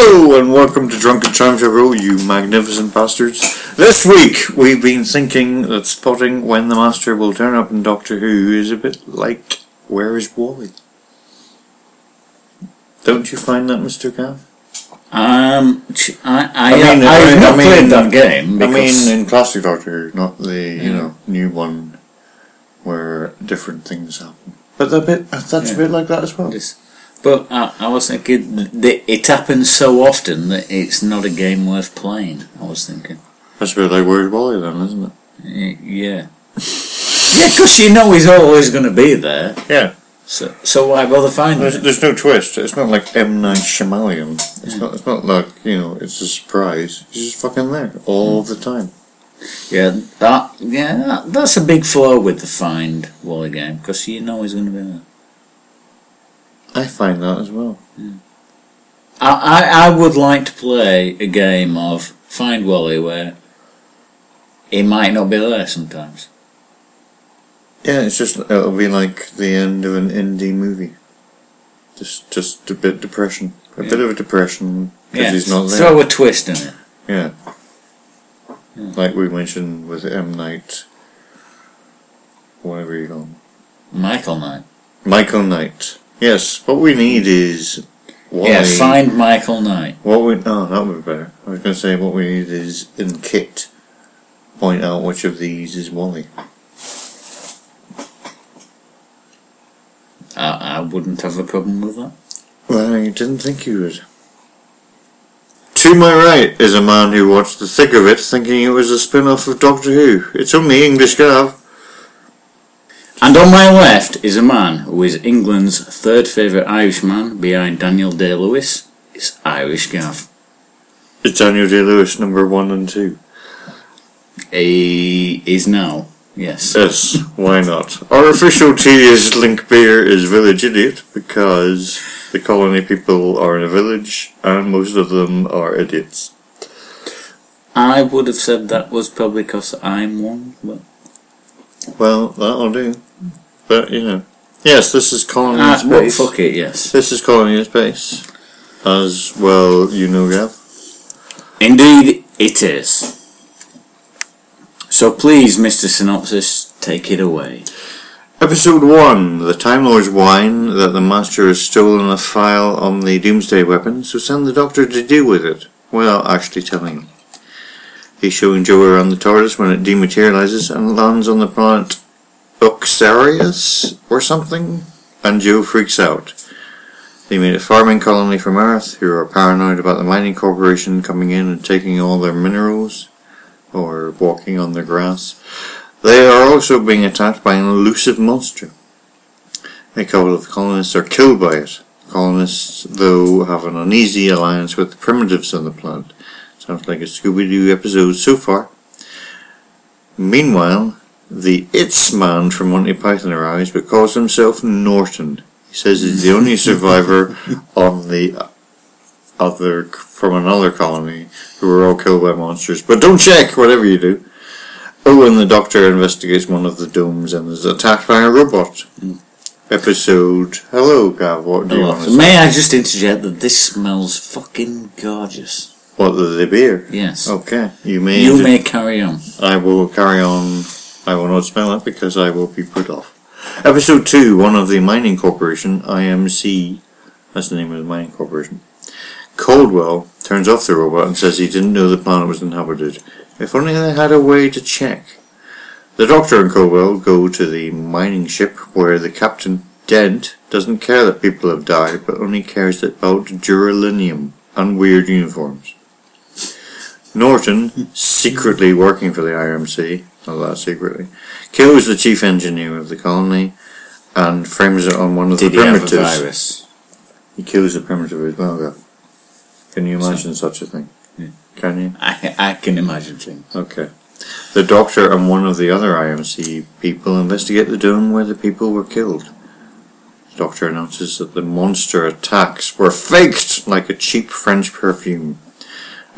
Hello and welcome to Drunken Time Travel, you magnificent bastards. This week we've been thinking that spotting when the Master will turn up in Doctor Who is a bit like Where is Wally? Don't you find that, Mr. Gav? Um, I, I, I I, have not I mean- played that game I mean in classic Doctor Who, not the you know new one where different things happen. But a bit that's a bit like that as well. this, but I, I was thinking that it happens so often that it's not a game worth playing. I was thinking, That's where they like Where is Wally then, isn't it? Y- yeah, yeah, because you know he's always going to be there. Yeah. So, so why bother finding There's, him? there's no twist. It's not like M Night Shyamalan. It's not. It's not like you know. It's a surprise. He's just fucking there all hmm. the time. Yeah, that yeah, that, that's a big flaw with the find Wally game because you know he's going to be there. I find that as well. Hmm. I, I, I would like to play a game of Find Wally where he might not be there sometimes. Yeah, it's just it'll be like the end of an indie movie. Just, just a bit depression. A Yeah. bit of a depression because Yeah, he's not there. throw a twist in it. Yeah. Hmm. Like we mentioned with M Night. Whatever you call him. Michael Knight. Michael Knight. Yes. What we need is. Wally. Yeah, find Michael Knight. What we oh that would be better. I was going to say what we need is in kit. Point out which of these is Wally. I, I wouldn't have a problem with that. Well, I didn't think you would. To my right is a man who watched the thick of it, thinking it was a spin-off of Doctor Who. It's only English Gav. And on my left is a man who is England's third favourite Irishman behind Daniel Day Lewis. It's Irish Gav. It's Daniel Day Lewis, number one and two. He is now, yes. Yes, why not? Our official tedious link beer is Village Idiot because the colony people are in a village and most of them are idiots. I would have said that was probably because I'm one, but Well, that'll do. But you know, yes, this is colony in ah, well, space. fuck it, yes. This is colony in space, as well you know, Gav. Indeed, it is. So please, Mr. Synopsis, take it away. Episode 1 The Time Lords whine that the Master has stolen a file on the Doomsday weapon, so send the Doctor to deal with it, without actually telling him. He's showing Jo around the TARDIS when it dematerializes and lands on the planet Oxarius or something, and Jo freaks out. They made a farming colony from Earth who are paranoid about the mining corporation coming in and taking all their minerals, or walking on their grass. They are also being attacked by an elusive monster. A couple of colonists are killed by it. Colonists, though, have an uneasy alliance with the primitives on the planet. Sounds like a Scooby Doo episode so far. Meanwhile, the It's man from Monty Python arrives but calls himself Norton. He says he's the only survivor on the other from another colony who were all killed by monsters. But don't check, whatever you do. Oh, and the doctor investigates one of the domes and is attacked by a robot. Hmm. Episode. Hello, Gav. What do you want to say? May I just interject that this smells fucking gorgeous? What the, the beer? Yes. Okay, you may. you may carry on. I will carry on. I will not smell it because I will be put off. Episode 2 One of the Mining Corporation, IMC, that's the name of the mining corporation. Caldwell turns off the robot and says he didn't know the planet was inhabited. If only they had a way to check. The Doctor and Caldwell go to the mining ship where the captain, Dent, doesn't care that people have died but only cares about duralinium and weird uniforms. Norton, secretly working for the IRMC, not that secretly, kills the chief engineer of the colony and frames it on one of Did the he have a primitives. virus? He kills the primitive as well, though. Can you imagine such a thing? Yeah. Can you? I, I can imagine things. Okay. The doctor and one of the other IMC people investigate the dome where the people were killed. The doctor announces that the monster attacks were faked like a cheap French perfume.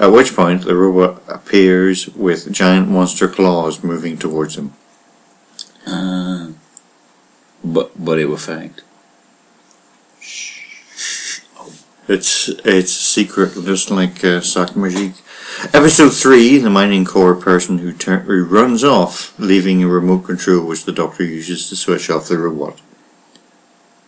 At which point, the robot appears with giant monster claws moving towards him. Uh, but but it was faked. It's it's secret, just like uh, Sac Magique. Episode three: The mining core person who, who runs off, leaving a remote control which the Doctor uses to switch off the robot.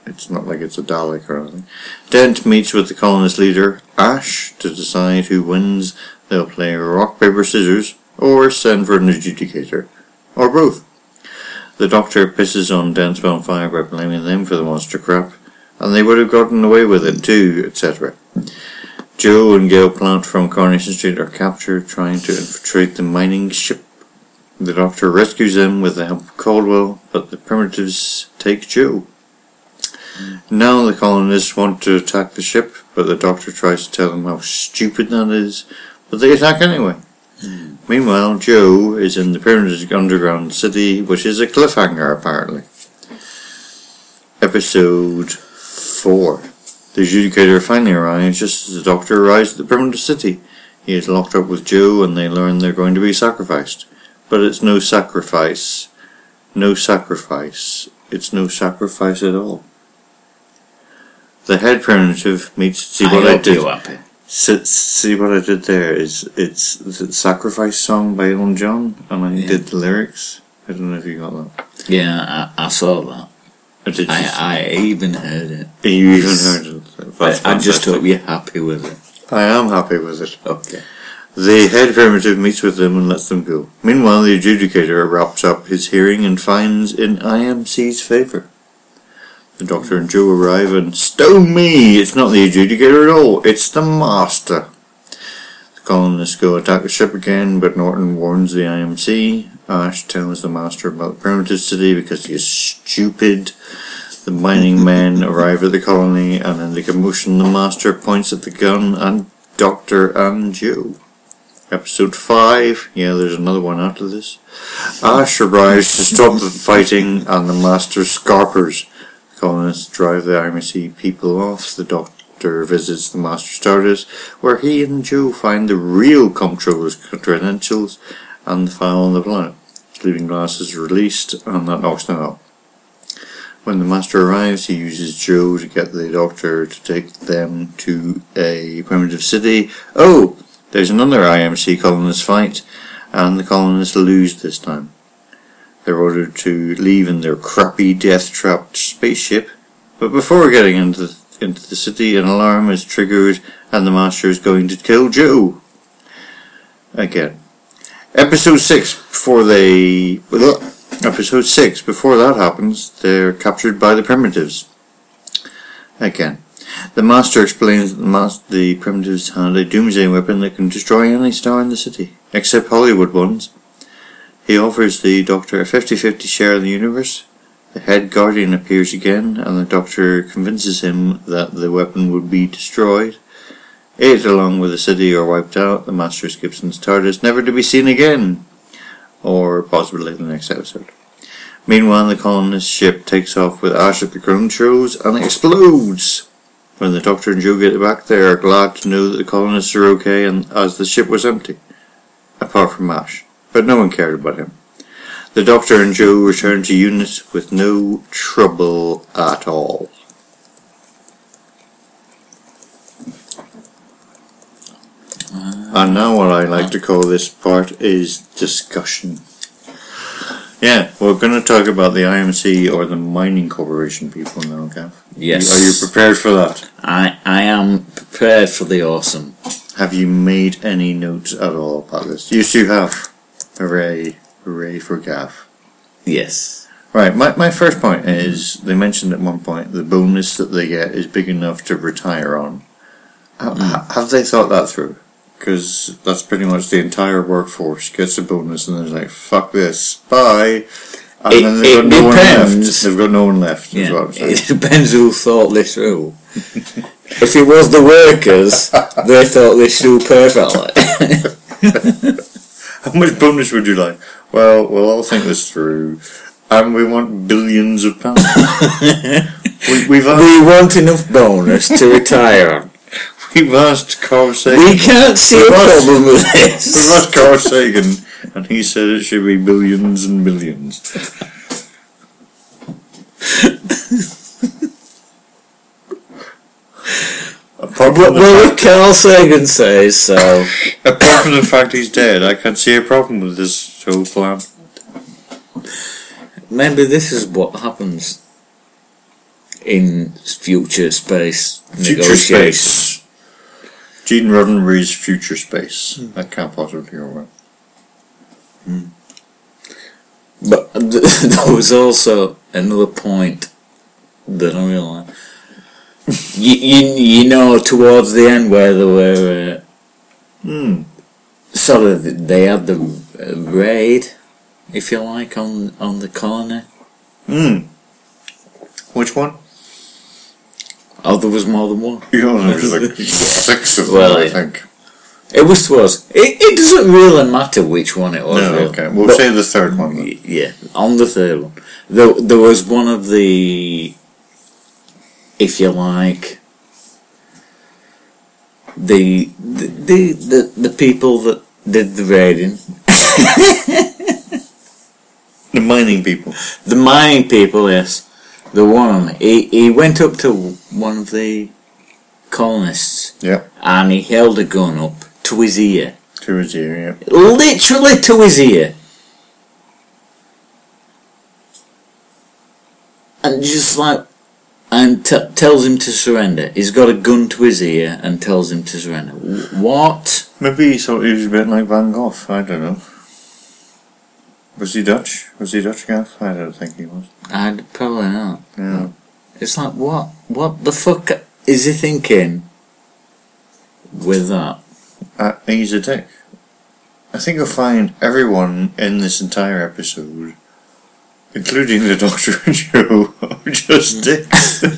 It's not like it's a Dalek or anything. Dent meets with the colonist leader Ashe to decide who wins. They'll play rock paper scissors or send for an adjudicator, or both. The Doctor pisses on Dent's bonfire by blaming them for the monster crap and they would have gotten away with it too, etc. Jo and Gail Platt from Coronation Street are captured trying to infiltrate the mining ship. The Doctor rescues them with the help of Caldwell, but the primitives take Jo. Now the colonists want to attack the ship, but the Doctor tries to tell them how stupid that is, but they attack anyway. Meanwhile, Jo is in the Pyramids underground city, which is a cliffhanger apparently. Episode 4. The adjudicator finally arrives just as the doctor arrives at the primitive city. He is locked up with Jo and they learn they're going to be sacrificed. But it's no sacrifice. No sacrifice. It's no sacrifice at all. The head primitive meets. See what I, hope did. See, see what I did there is it's the sacrifice song by Elton John, and I Yeah. did the lyrics. I don't know if you got that. Yeah, I, I saw that. Did I, I even heard it. you even heard it? That's I, I just hope you're happy with it. I am happy with it. Okay. The head primitive meets with them and lets them go. Meanwhile, the adjudicator wraps up his hearing and finds in IMC's favour. The doctor and Jo arrive and stone me! It's not the adjudicator at all, it's the master. The colonists go attack the ship again, but Norton warns the IMC. Ashe tells the master about the primitive city because he is stupid. The mining men arrive at the colony, and in the commotion, the master points at the gun and Doctor and Jo. Episode 5. Yeah, there's another one after this. Ashe arrives to stop the fighting and the master scarpers. Colonists drive the IMC people off. The doctor visits the master starters, where he and Jo find the real comptroller's credentials and the file on the planet. Sleeping glass is released and that knocks them out. When the master arrives, he uses Jo to get the doctor to take them to a primitive city. Oh, there's another IMC colonist fight, and the colonists lose this time. They're ordered to leave in their crappy, death-trapped spaceship, but before getting into the, into the city, an alarm is triggered, and the master is going to kill Jo. Again. Episode 6, before they... Episode 6, before that happens, they're captured by the primitives. Again. The Master explains that the, mas- the primitives had a doomsday weapon that can destroy any star in the city, except Hollywood ones. He offers the Doctor a 50-50 share in the universe. The head guardian appears again, and the Doctor convinces him that the weapon would be destroyed. It, along with the city, are wiped out. The Master escapes in TARDIS, never to be seen again. Or possibly the next episode. Meanwhile, the colonist ship takes off with Ashe at the controls and it explodes. When the Doctor and Jo get back, they are glad to know that the colonists are okay and as the ship was empty. Apart from Ashe. But no one cared about him. The Doctor and Jo return to UNIT with no trouble at all. And now what I like to call this part is discussion. Yeah, we're going to talk about the IMC or the Mining Corporation people now, Gav. Yes. Are you prepared for that? I, I am prepared for the awesome. Have you made any notes at all about this? You two have. Hooray. Hooray for Gav. Yes. Right, my, my first point is they mentioned at one point the bonus that they get is big enough to retire on. Ha- mm. Have they thought that through? Because that's pretty much the entire workforce gets a bonus and they're like, fuck this, bye. And It- then they've got no one left. depends. They've got no one left, is Yeah. what I'm saying. It depends who thought this through. if it was the workers, they thought this through perfectly. How much bonus would you like? Well, we'll all think this through. And we want billions of pounds. we, we've, asked, we want enough bonus to retire on. we've asked Carl Sagan. We can't see a asked- problem with this. We've asked Carl Sagan, and he said it should be billions and billions. Apart apart from the well fact, Carl Sagan says so. apart from the fact he's dead, I can't see a problem with this whole plan. Maybe this is what happens in future space Future negotiations. space. Gene Roddenberry's future space. Hmm. I can't possibly go wrong. Hmm. But th- there was also another point that I realised. You, you, you know, towards the end where they were uh, Hmm. sort of, they had the uh, raid, if you like, on on the colony. Hmm. Which one? Oh, there was more than one. You know, there's like six of them, Well, I think. It was towards. It, it doesn't really matter which one it was. No, really. okay. We'll But- say the third one then. Yeah, on the third one, there, there was one of the, if you like, the the the, the, the people that did the raiding, The mining people. the mining people, yes, the one he he went up to one of the colonists Yeah. and he held a gun up to his ear, To his ear, yeah. literally to his ear. And just like, and t- tells him to surrender. He's got a gun to his ear and tells him to surrender. What? Maybe he thought he was a bit like Van Gogh. I don't know. Was he Dutch? Was he Dutch, Gav? I don't think he was. I'd probably not. Yeah. It's like, what? What the fuck is he thinking with that? Uh, he's a dick. I think you'll find everyone in this entire episode, including the Doctor and are just hmm. dicks.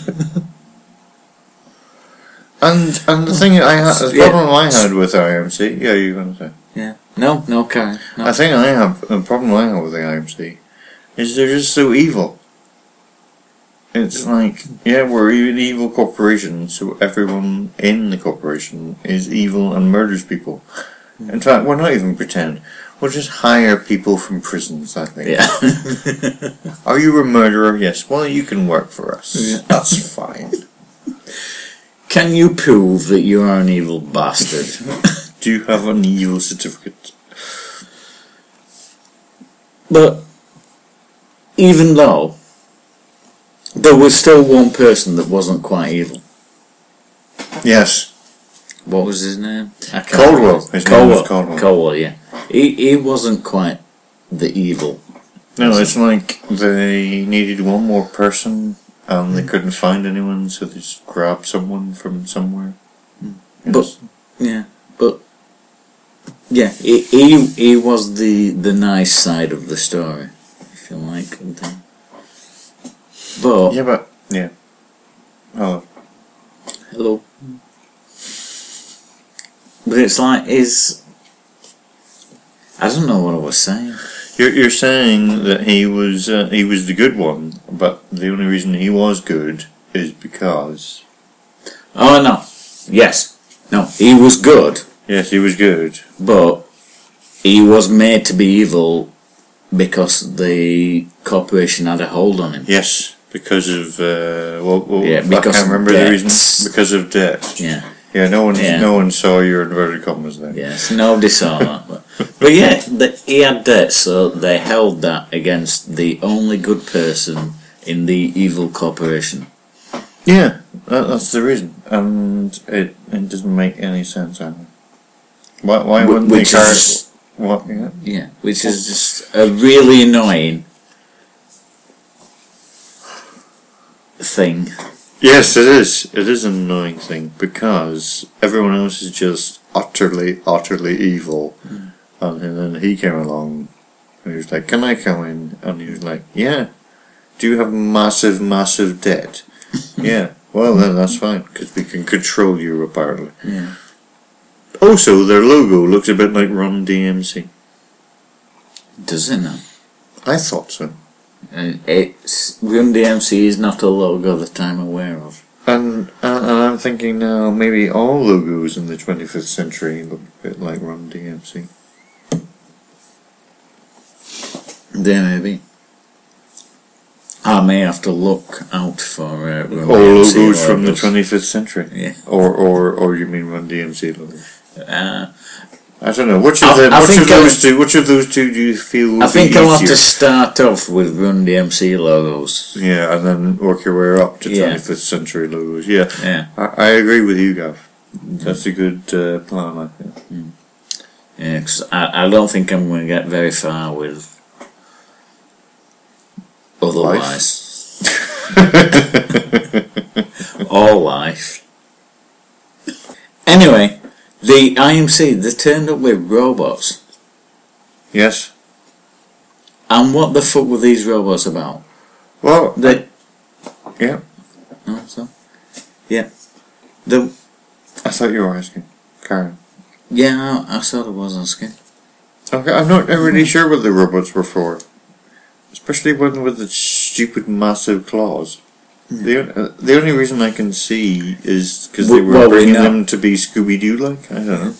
and and the thing I had, the Yeah. problem I had with IMC, yeah, you're gonna say. Yeah. No, no, Karen. No. I think I have a problem I have with the IMC is they're just so evil. It's hmm. like, yeah, we're an evil corporation, so everyone in the corporation is evil and murders people. Hmm. In fact, we're not even pretend. We'll just hire people from prisons, I think. Yeah. Are you a murderer? Yes. Well, you can work for us. Yeah. That's fine. Can you prove that you are an evil bastard? Do you have an evil certificate? But even though there was still one person that wasn't quite evil. Yes. What was his name? I can't Caldwell. name was Caldwell. Caldwell, yeah. He he wasn't quite the evil. No, it's like they needed one more person and they hmm. couldn't find anyone, so they just grabbed someone from somewhere. Hmm. But- Yeah, but yeah, he he, he was the the nice side of the story, if you like. But yeah, but yeah. Oh, Hello. But it's like is I don't know what I was saying. you're you're saying that he was uh, he was the good one, but the only reason he was good is because Oh no. Yes. No. He was good, yes, he was good. but he was made to be evil because the corporation had a hold on him. Yes, because of uh, well, well Yeah, I because can't of remember the reason. Because of debt. Yeah. Yeah, no one Yeah. no one saw your inverted commas there. Yes. Nobody saw that. But, but yeah, the, he had debt, so they held that against the only good person in the evil corporation. Yeah, that, that's the reason, and it it doesn't make any sense either. Why why wouldn't which they is- What? Yeah. Yeah, which is just a really annoying thing. Yes, it is. It is an annoying thing because everyone else is just utterly, utterly evil, hmm. and, then he came along and he was like, "Can I come in?" And he was like, "Yeah." Do you have massive, massive debt? yeah. Well, then that's fine because we can control you apparently. Yeah. Also, their logo looks a bit like Run DMC. Does it not? I thought so. And it's Run DMC is not a logo that I'm aware of. And, and and I'm thinking now maybe all logos in the 25th century look a bit like Run DMC. There may be. Ah, may have to look out for uh, Run Or DMC logos from the 25th century. Yeah. Or, or, or you mean Run DMC logo? Uh, I don't know. Which of, I- them, I which of those two? Which of those two do you feel? Would I think I'll have to start off with Run DMC logos. Yeah, and then work your way up to Yeah. 25th century logos. Yeah, Yeah, I, I agree with you, Gav. That's a good uh, plan. I think. yeah. 'cause I, I don't think I'm going to get very far with otherwise. All life. Anyway, the IMC they turned up with robots. Yes. And what the fuck were these robots about? Well, They, yeah. oh, so, yeah, the I thought you were asking, Karen. yeah, I, I sort of was asking. Okay, I'm not really sure what the robots were for. Especially one with the stupid massive claws. The, uh, the only reason I can see is because they were well, we bringing know- them to be Scooby Doo like. I don't know.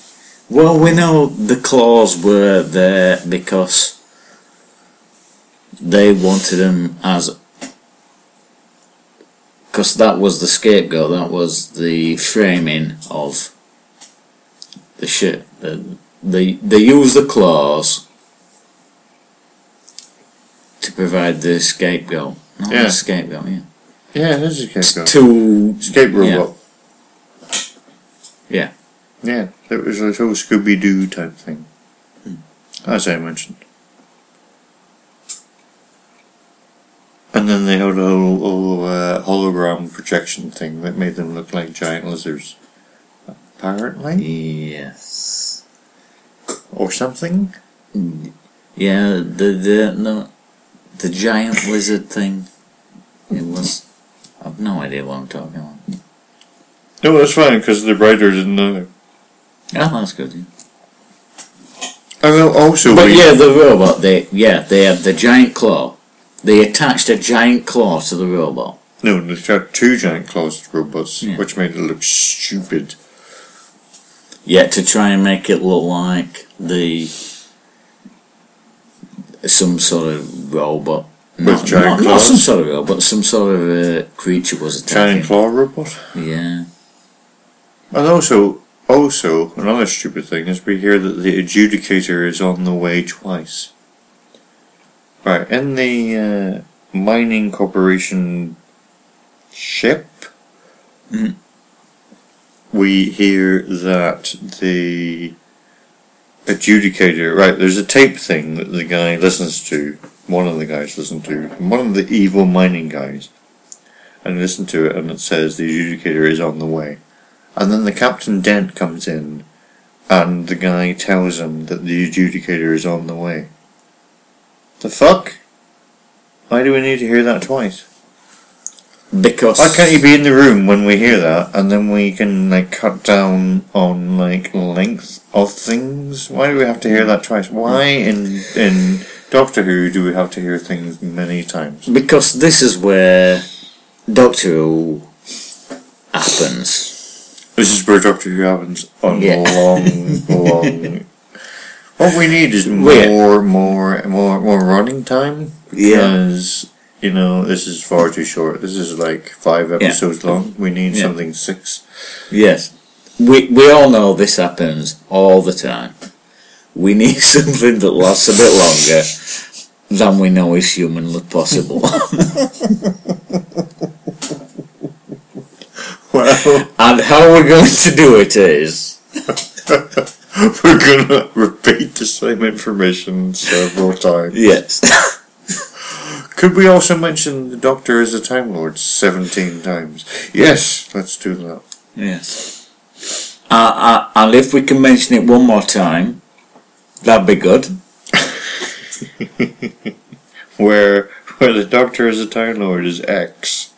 Well, we know the claws were there because they wanted them as. Because that was the scapegoat, that was the framing of the ship. The, they, they used the claws to provide the scapegoat. Not Yeah. the scapegoat, yeah. Yeah, it is escape to. Escape robot. Yeah. Yeah, it was a little Scooby Doo type thing. As I mentioned. And then they had a whole, whole uh, hologram projection thing that made them look like giant lizards. Apparently. Yes. Or something. Yeah, the the no, the giant lizard thing. It was. I've no idea what I'm talking about. No, that's fine, because the writer didn't know. Oh, that's good. Yeah. I will also But read- yeah, the robot. They yeah they had the giant claw. They attached a giant claw to the robot. No, they got two giant claws robots, Yeah. which made it look stupid. Yeah, to try and make it look like the some sort of robot. Not, giant not, not some sort of robot, some sort of uh, creature was attacking. Giant claw robot. Yeah. And also, also, another stupid thing is we hear that the adjudicator is on the way twice. Right, in the uh, mining corporation ship, Mm. we hear that the adjudicator, right, there's a tape thing that the guy listens to, one of the guys listen to, one of the evil mining guys, and listen to it, and it says the adjudicator is on the way. And then the Captain Dent comes in, and the guy tells him that the adjudicator is on the way. The fuck? Why do we need to hear that twice? Because Why can't you be in the room when we hear that, and then we can like cut down on like length of things? Why do we have to hear that twice? Why in in Doctor Who do we have to hear things many times? Because this is where Doctor Who happens. This is where Doctor Who happens on Yeah. long, long. What we need is more, more, more, more running time. Yeah. Because you know this is far too short. This is like five episodes long. We need Yeah. something six. Yes. We, we all know this happens all the time. We need something that lasts a bit longer than we know is humanly possible. Well, and how we're going to do it is. we're gonna repeat the same information several times. Yes. Could we also mention the Doctor as a Time Lord seventeen times? Yes, let's do that. yes. Uh, uh, and if we can mention it one more time, that'd be good. where where the Doctor as a Time Lord is X.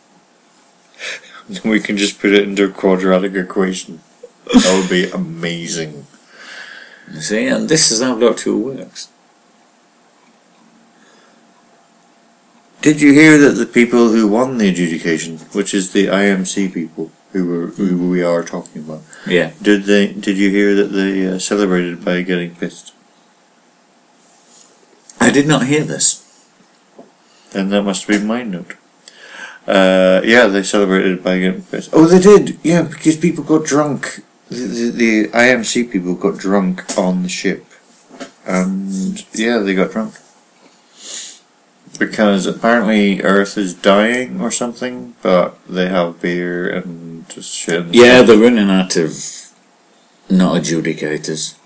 Then we can just put it into a quadratic equation. That would be amazing. You see, and this is how Doctor Who works. Did you hear that the people who won the adjudication, which is the IMC people who were who we are talking about, Yeah. did they? Did you hear that they uh, celebrated by getting pissed? I did not hear this. Then that must be my note. Uh, yeah, they celebrated by getting pissed. Oh, they did. Yeah, because people got drunk. The, the, the IMC people got drunk on the ship, and yeah, they got drunk because apparently Earth is dying or something. But they have beer and just shit. and Yeah, stuff. they're running out of not adjudicators,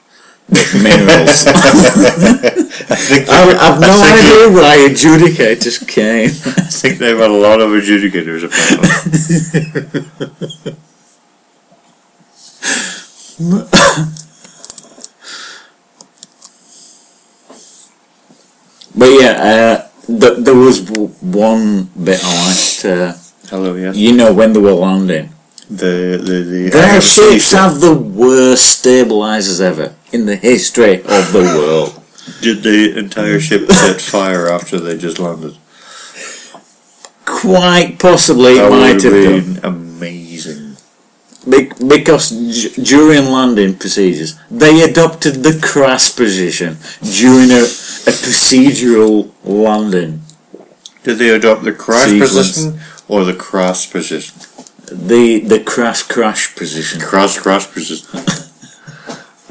minerals. I think I, they- I've no I think idea why adjudicators came. I think they've had a lot of adjudicators apparently. But yeah, uh, th- there was w- one bit I liked. Uh, Hello, yes. you know when they were landing. The the the Their ships have the worst stabilizers ever in the history of the world. Did the entire ship set fire after they just landed? Quite possibly That might have done. been amazing. Be- because d- during landing procedures, they adopted the crash position during a, a procedural landing. Did they adopt the crash Sequence. position or the cross position? The the crash crash position. Cross cross position.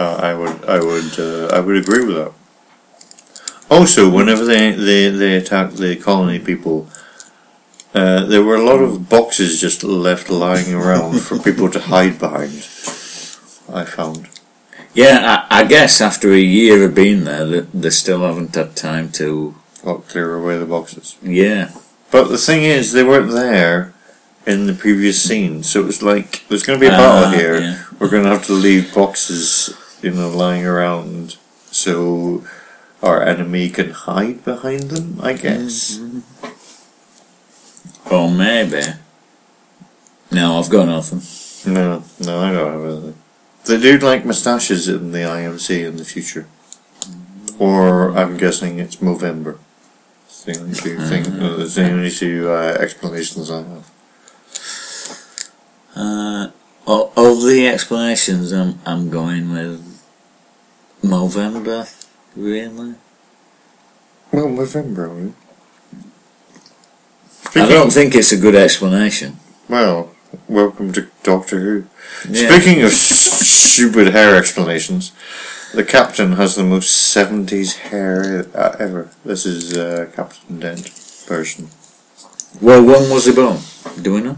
Uh, I would I would uh, I would agree with that. Also, whenever they they, they attacked the colony people, uh, there were a lot of boxes just left lying around for people to hide behind. I found. Yeah, I, I guess after a year of being there, they, they still haven't had time to. Well, clear away the boxes. Yeah, But the thing is, they weren't there in the previous scene, so it was like there's going to be a battle Ah, here. yeah. We're going to have to leave boxes, you know, lying around so our enemy can hide behind them. I guess. or maybe. No, I've got nothing. No, no, I don't have anything. They do like moustaches in the IMC in the future, or I'm guessing it's Movember. It's the only two thing. uh, the only two uh, explanations I have. Uh, of, of the explanations, I'm I'm going with November. Really? Well, Movember. Right? I don't think it's a good explanation. Well, welcome to Doctor Who. Yeah. Speaking of stupid hair explanations, the captain has the most 70s hair ever. This is uh, Captain Dent version. Well, when was he born? Do we know?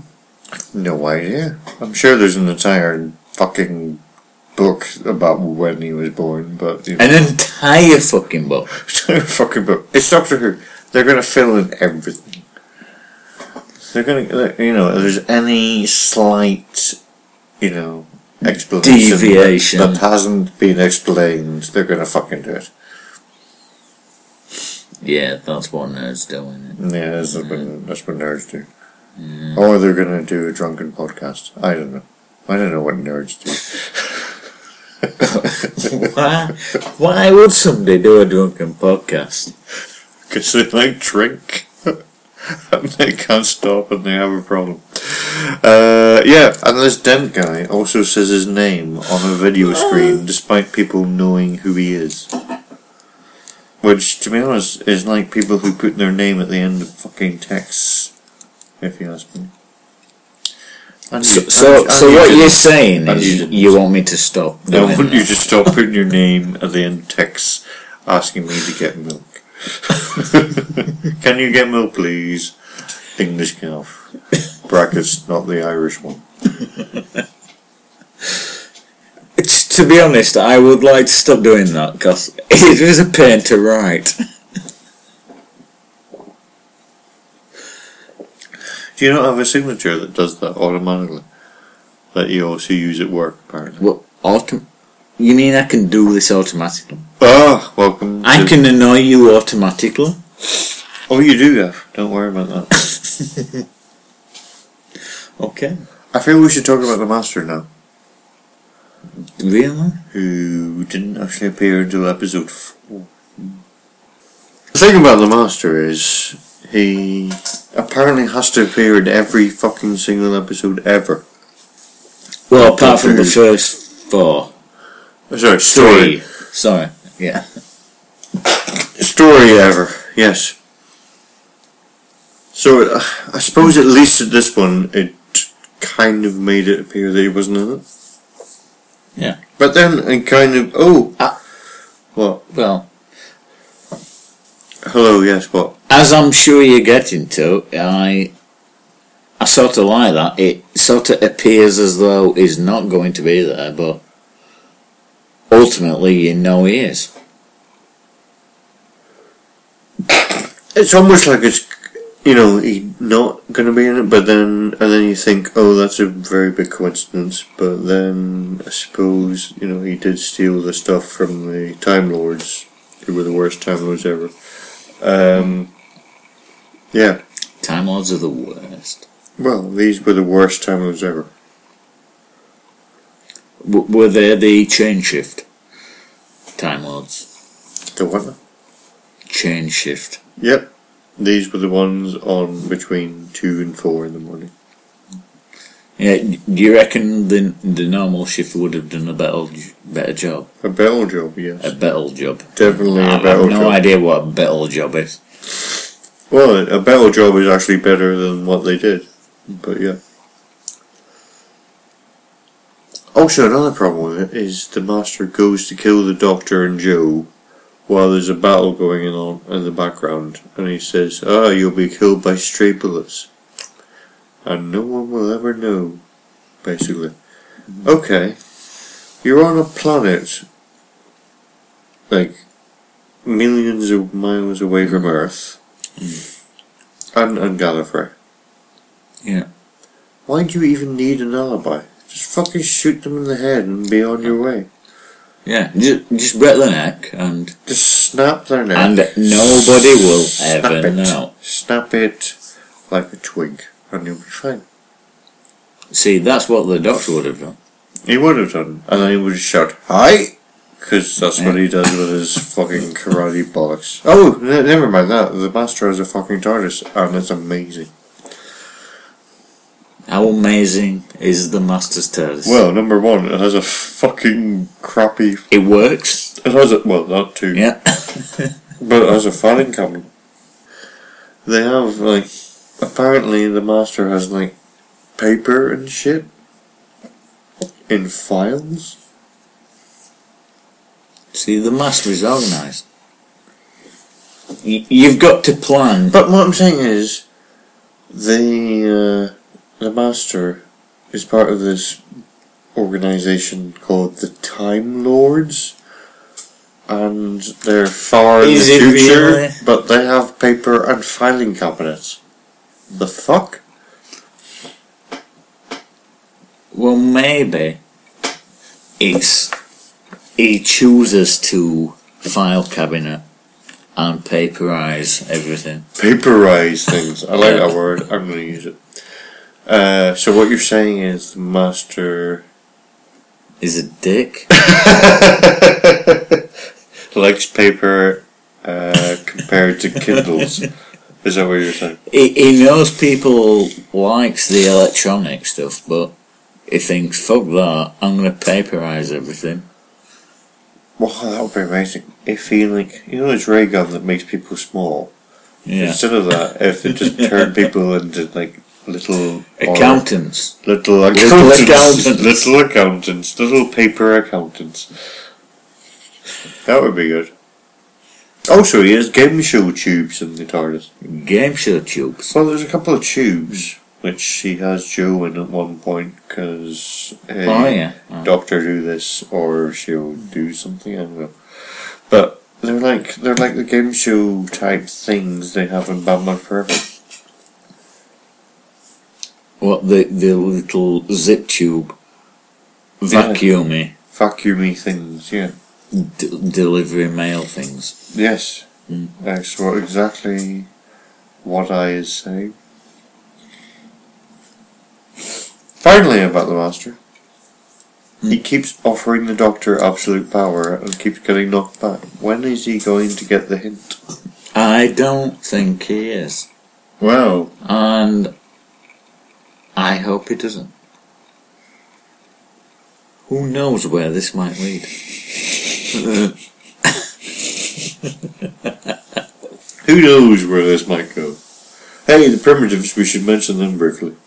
No idea. I'm sure there's an entire fucking book about when he was born, but you know, An entire fucking book. fucking book. It's Doctor Who. They're gonna fill in everything. They're gonna, uh, you know, if there's any slight, you know, explanation Deviation. that, hasn't been explained, they're gonna fucking do it. Yeah, that's what nerds do, isn't Yeah, that's, what, that's what nerds do. Or they're gonna do a drunken podcast. I don't know. I don't know what nerds do. why, why would somebody do a drunken podcast? Because they like drink. and they can't stop and they have a problem. Uh, yeah, and this Dent guy also says his name on a video screen despite people knowing who he is. Which, to be honest, is like people who put their name at the end of fucking texts, if you ask me. And So, you- so, and- so you what you're saying you is didn't. you want me to stop I want you to stop putting your name at the end of texts asking me to get milk. Can you get milk, please? English calf. Brackets, not the Irish one. To be honest, I would like to stop doing that because it is a pain to write. Do you not have a signature that does that automatically? That you also use at work, apparently. What autom- You mean I can do this automatically? Ah, welcome. I to- can annoy you automatically. Oh, you do, Gav. Don't worry about that. Okay. I feel we should talk about the Master now, Really? who didn't actually appear until episode four. The thing about the Master is he apparently has to appear in every fucking single episode ever. Well, apart from the first four. Sorry, story. Three. Sorry. Yeah. Story ever, yes. So uh, I suppose at least at this one, it kind of made it appear that he wasn't in it. Yeah. But then it kind of oh. Ah. What? Well, Hello. Yes. What? as I'm sure you're getting to, I I sort of like that. It sort of appears as though he's not going to be there, but ultimately you know he is. It's almost like it's you know he's not going to be in it, but then and then you think oh that's a very big coincidence. But then I suppose you know he did steal the stuff from the Time Lords, who were the worst Time Lords ever. Um, yeah. Time Lords are the worst. Well, these were the worst Time Lords ever. W- were they the chain shift? Time Lords. The what? Chain shift. Yep. These were the ones on between two and four in the morning. Yeah, do you reckon the the normal shift would have done a better better job? A better job, yes. A better job. Definitely I a have no job. idea what a better job is. Well, a better job is actually better than what they did. But yeah. Also, another problem with it is the Master goes to kill the Doctor and Jo while there's a battle going on in the background, and he says, "Ah, you'll be killed by stray bullets, and no one will ever know." Basically, okay, you're on a planet like millions of miles away from Earth, hmm. and and Gallifrey. Yeah. Why do you even need an alibi? Just fucking shoot them in the head and be on your way. Yeah, just, just break the neck and Just snap their neck. and nobody will Snap ever it. know. Snap it like a twig, and you'll be fine. See, that's what the doctor would have done. He would have done, and then he would shout, "Hi!" Because that's what he does with his fucking karate bollocks. Oh, ne- never mind that. The master has a fucking TARDIS, and it's amazing. How amazing is the Master's TARDIS? Well, number one, it has a fucking crappy. it works. It has a well, that too. Yeah. But as a filing cabinet, they have like apparently the master has like paper and shit in files. See, the Master is organised. Y- you've got to plan. But what I'm saying is, the uh, the master is part of this organization called the Time Lords. And they're far in the future, really? but they have paper and filing cabinets. The fuck? Well, maybe it's he chooses to file cabinet and paperize everything. Paperize things. I like that word. I'm going to use it. Uh, so what you're saying is the master Is a dick. likes paper uh, compared to Kindles. Is that what you're saying? he, he knows people likes the electronic stuff, but he thinks, fuck that, I'm gonna paperize everything. Wow, that would be amazing. If he like, you know, this ray gun that makes people small. Yeah. Instead of that, if it just turned people into like little Accountants. little accountants, accountants. little accountants, little paper accountants. That would be good. Also, he has game show tubes in the TARDIS. Game show tubes. Well, there's a couple of tubes which he has Jo in at one point because Oh yeah. Oh. Doctor do this or she'll do something. I don't know. But they're like they're like the game show type things they have in Batman Forever. What the the little zip tube Yeah. vacuumy Vacuumy things, yeah. D- delivery mail things. Yes. Mm. That's what exactly what I is saying. Finally, about the Master. He keeps offering the Doctor absolute power and keeps getting knocked back. When is he going to get the hint? I don't think he is, Well, and I hope he doesn't. Who knows where this might lead? who knows where this might go? Hey, the primitives, we should mention them briefly.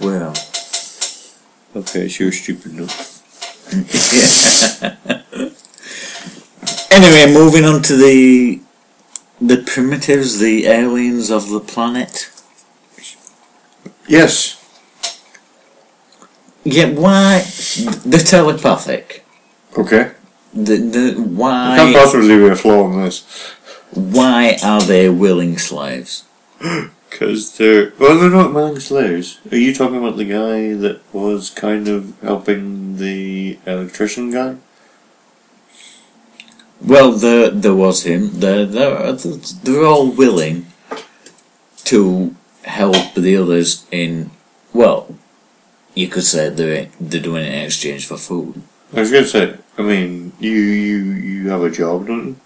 Well, Okay, it's your stupid note. anyway, moving on to the the primitives, the aliens of the planet. Yes. Yeah, why the telepathic? Okay. The the I can't why possibly be a flaw in this. why are they willing slaves? Because they're. Well, they're not willing slaves. Are you talking about the guy that was kind of helping the electrician guy? Well, there there was him. They're they're they're all willing to help the others in. Well, you could say they're they're doing it in exchange for food. I was going to say, I mean, you, you, you have a job, don't you?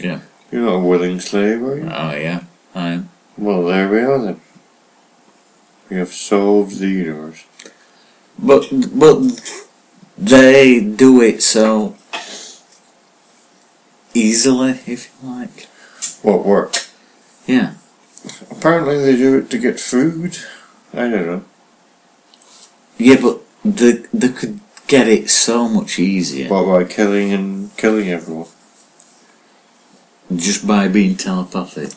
Yeah. You're not a willing slave, are you? Oh yeah, I am. Well, there we are then. We have solved the universe. But but they do it so easily, if you like. What work? Yeah. Apparently they do it to get food. I don't know. Yeah, but they they could get it so much easier What, by killing and killing everyone? just by being telepathic.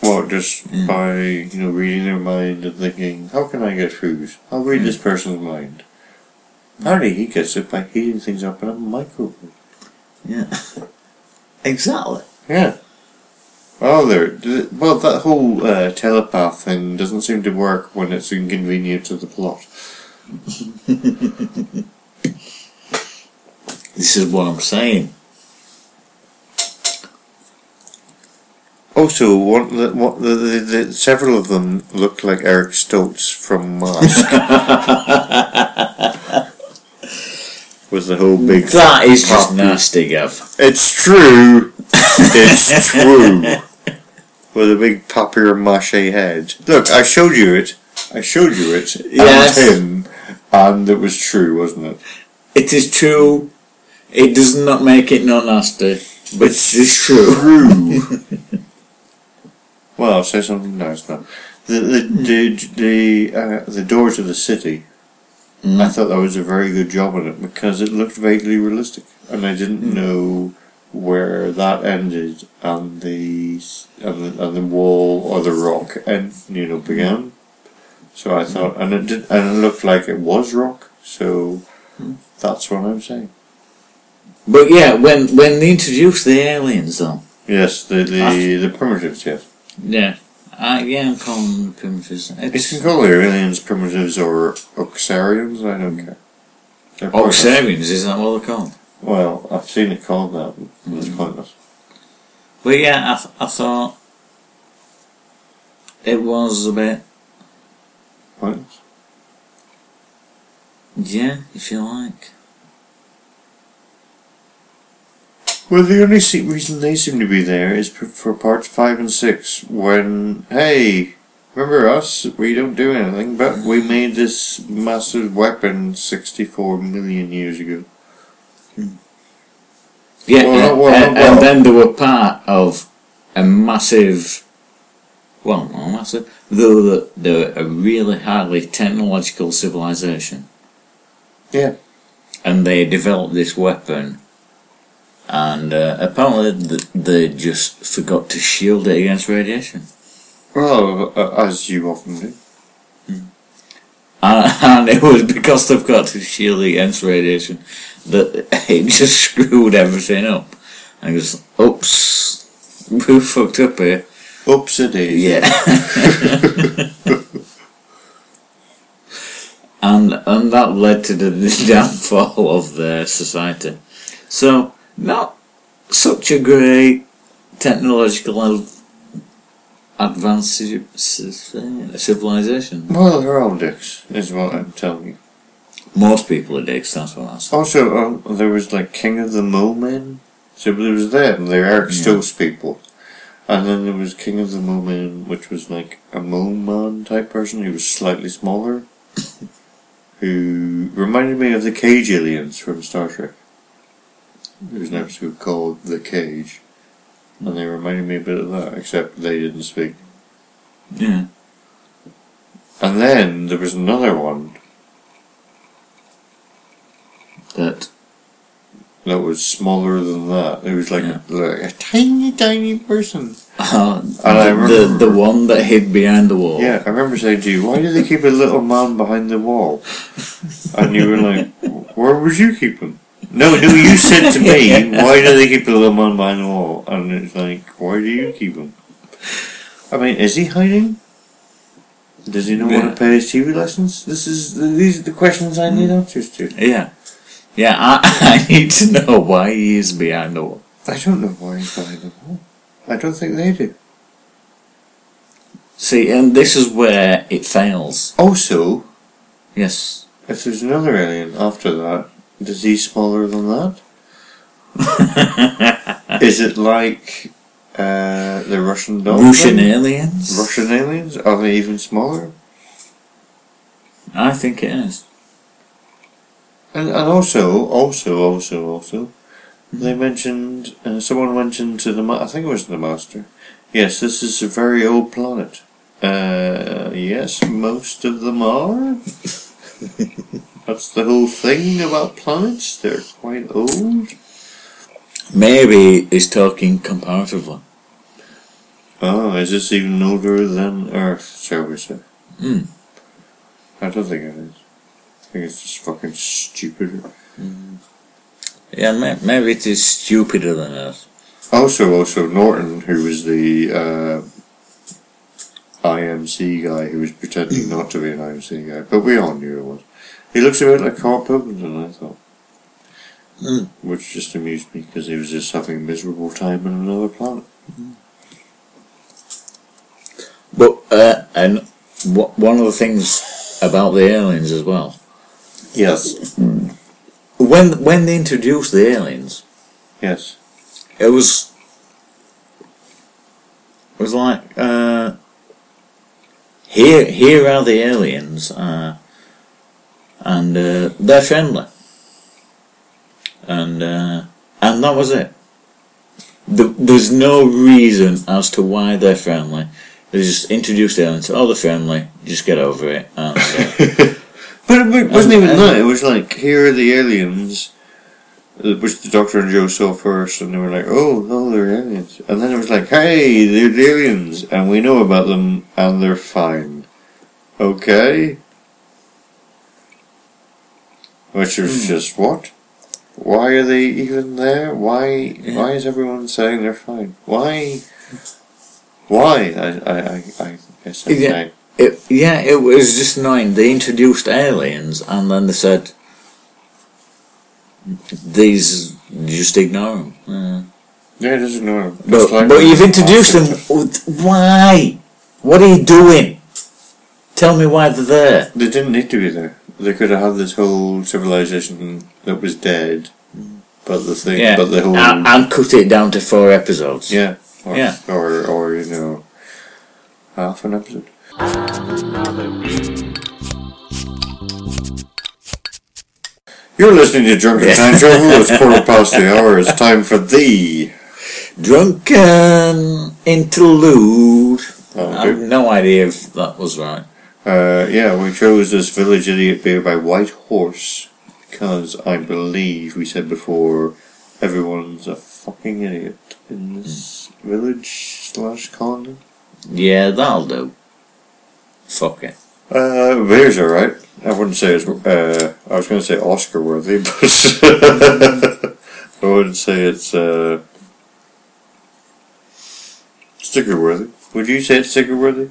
What, just Yeah. by, you know, reading their mind and thinking, how can I get food? I'll read Hmm. this person's mind. Apparently he gets it by heating things up in a microwave. Yeah. exactly. Yeah. Well, there. th- Well, that whole uh, telepath thing doesn't seem to work when it's inconvenient to the plot. This is what I'm saying. Also, one, the, what, the, the, the, several of them look like Eric Stoltz from Mask. With the whole big. That is just nasty, Gav. It's true. it's true. With a big papier mache head. Look, I showed you it. I showed you it. Yes. And him. And it was true, wasn't it? It is true. It does not make it not nasty, but it is true. True. well, I'll say something nice now. The the the the, uh, the doors of the city. Mm. I thought that was a very good job on it because it looked vaguely realistic, and I didn't know where that ended and the and the, and the wall or the rock and you know began. So I thought, and it did, and it looked like it was rock. So hmm. that's what I'm saying. But yeah, when when they introduced the aliens, though, Yes, the the, I- the primitives. Yes. yeah, I, yeah, I'm calling them primitives. You It's can call the aliens primitives or Oxarians, I don't care. They're. Oxarians, is that what they're called? Well, I've seen it called that, but it's hmm. pointless. But yeah, I, th- I thought it was a bit, Pointless? yeah, if you like. Well, the only reason they seem to be there is for, parts 5 and 6, when, hey, remember us? We don't do anything, but we mm. made this massive weapon 64 million years ago. Hmm. Yeah, Well, and, well, and, well. and then they were part of a massive, well, not massive, though the- they're a really highly technological civilization. Yeah. And they developed this weapon, and uh, apparently th- they just forgot to shield it against radiation. Well, uh, as you often do. And, and it was because they've got to shield it against radiation that it just screwed everything up. And it goes, oops, we fucked up here. Is. Yeah. and and that led to the downfall of their society. So not such a great technological ad- advanced ci- ci- civilization. Well, they're all dicks, is what I'm telling you. Most people are dicks, that's what I say. Also, um, there was like King of the Mole Men. So there was them, they're Eric Yeah. People. And then there was King of the Mole Men, which was like a mole man type person. He was slightly smaller. who reminded me of the Cage aliens from Star Trek. There was an episode called The Cage. And they reminded me a bit of that, except they didn't speak. Yeah. And then there was another one That that was smaller than that. It was like, Yeah. like a tiny, tiny person. uh, And I the, the remember- the one that hid behind the wall. Yeah, I remember saying to you, why do they keep a little man behind the wall? And you were like, where would you keep him? No, no, you said to me, why do they keep a little man behind the wall? And it's like, why do you keep him? I mean, is he hiding? Does he know how Yeah. to pay his TV lessons? This is these are the questions I need answers to. Yeah. Yeah, I, I need to know why he is behind the wall. I don't know why he's behind the wall. I don't think they do. See, and this is where it fails. Also, Yes. if there's another alien after that, is he smaller than that? Is it like uh, the Russian doll? Russian aliens? Russian aliens? Are they even smaller? I think it is. And, and also, also, also, also, they mentioned, uh, someone mentioned to the, ma- I think it was the master, yes, this is a very old planet. Uh, yes, most of them are. That's the whole thing about planets, they're quite old. Maybe he's talking comparatively. Oh, is this even older than Earth, shall we say? Hmm. I don't think it is. I think it's just fucking stupider. Yeah, may- maybe it is stupider than us. Also, also Norton, who was the uh, IMC guy, who was pretending not to be an IMC guy, but we all knew it was. He looks a bit like Carl Pilkington, I thought. Mm. Which just amused me because he was just having a miserable time on another planet. But, uh, and w- one of the things about the aliens as well, Yes. when when they introduced the aliens, Yes. it was it was like uh, here here are the aliens uh, and uh, they're friendly. And uh, and that was it. Th- there's no reason as to why they're friendly. They just introduced the aliens oh they're friendly. Just get over it. And, uh, But it wasn't even And- that. It was like, here are the aliens, uh, which the Doctor and Jo saw first, and they were like, oh, no, they're aliens. And then it was like, hey, they're the aliens, and we know about them, and they're fine. Okay? Which was just, what? Why are they even there? Why. Why is everyone saying they're fine? Why? Why? I, I, I, I guess I Yeah. Say. It, yeah, it was just annoying. They introduced aliens and then they said, these, just ignore them. Uh, Yeah, it doesn't know. but, Just like but you've introduced them. Why? What are you doing? Tell me why they're there. They didn't need to be there. They could have had this whole civilization that was dead, but the thing, Yeah, but the whole, and, and cut it down to four episodes. yeah, or, Yeah. or or you know, half an episode. You're listening to Drunken Time Travel. It's quarter past the hour. It's time for the. Drunken interlude. Oh, I have no idea if that was right. Uh, yeah, we chose this Village Idiot beer by White Horse because I believe we said before everyone's a fucking idiot in this village slash colony. Yeah, that'll do. Fuck it. Uh, beer's alright. I wouldn't say it's, uh, I was going to say Oscar worthy, but I wouldn't say it's, uh, sticker worthy. Would you say it's sticker worthy?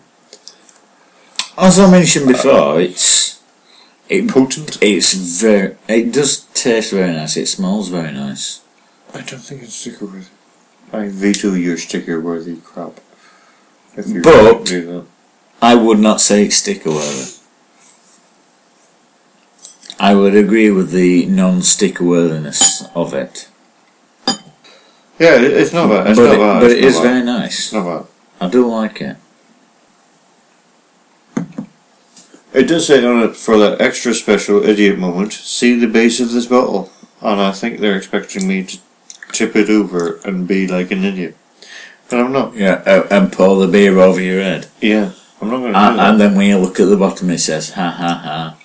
As I mentioned before, it's it, Potent? it's very it does taste very nice. It smells very nice. I don't think it's sticker worthy. I veto your sticker worthy crap. If you But- do that. I would not say it's sticker worthy. I would agree with the non-sticker worthiness of it, Yeah, it's not bad. It's but not it, bad. but it's it not is bad. very It's nice. not bad. I do like it. It does say on it for that extra special idiot moment. See the base of this bottle, and I think they're expecting me to tip it over and be like an idiot. but I'm not. Yeah, and pour the beer over your head. Yeah, I'm not going to And, and then when you look at the bottom, it says, ha ha ha.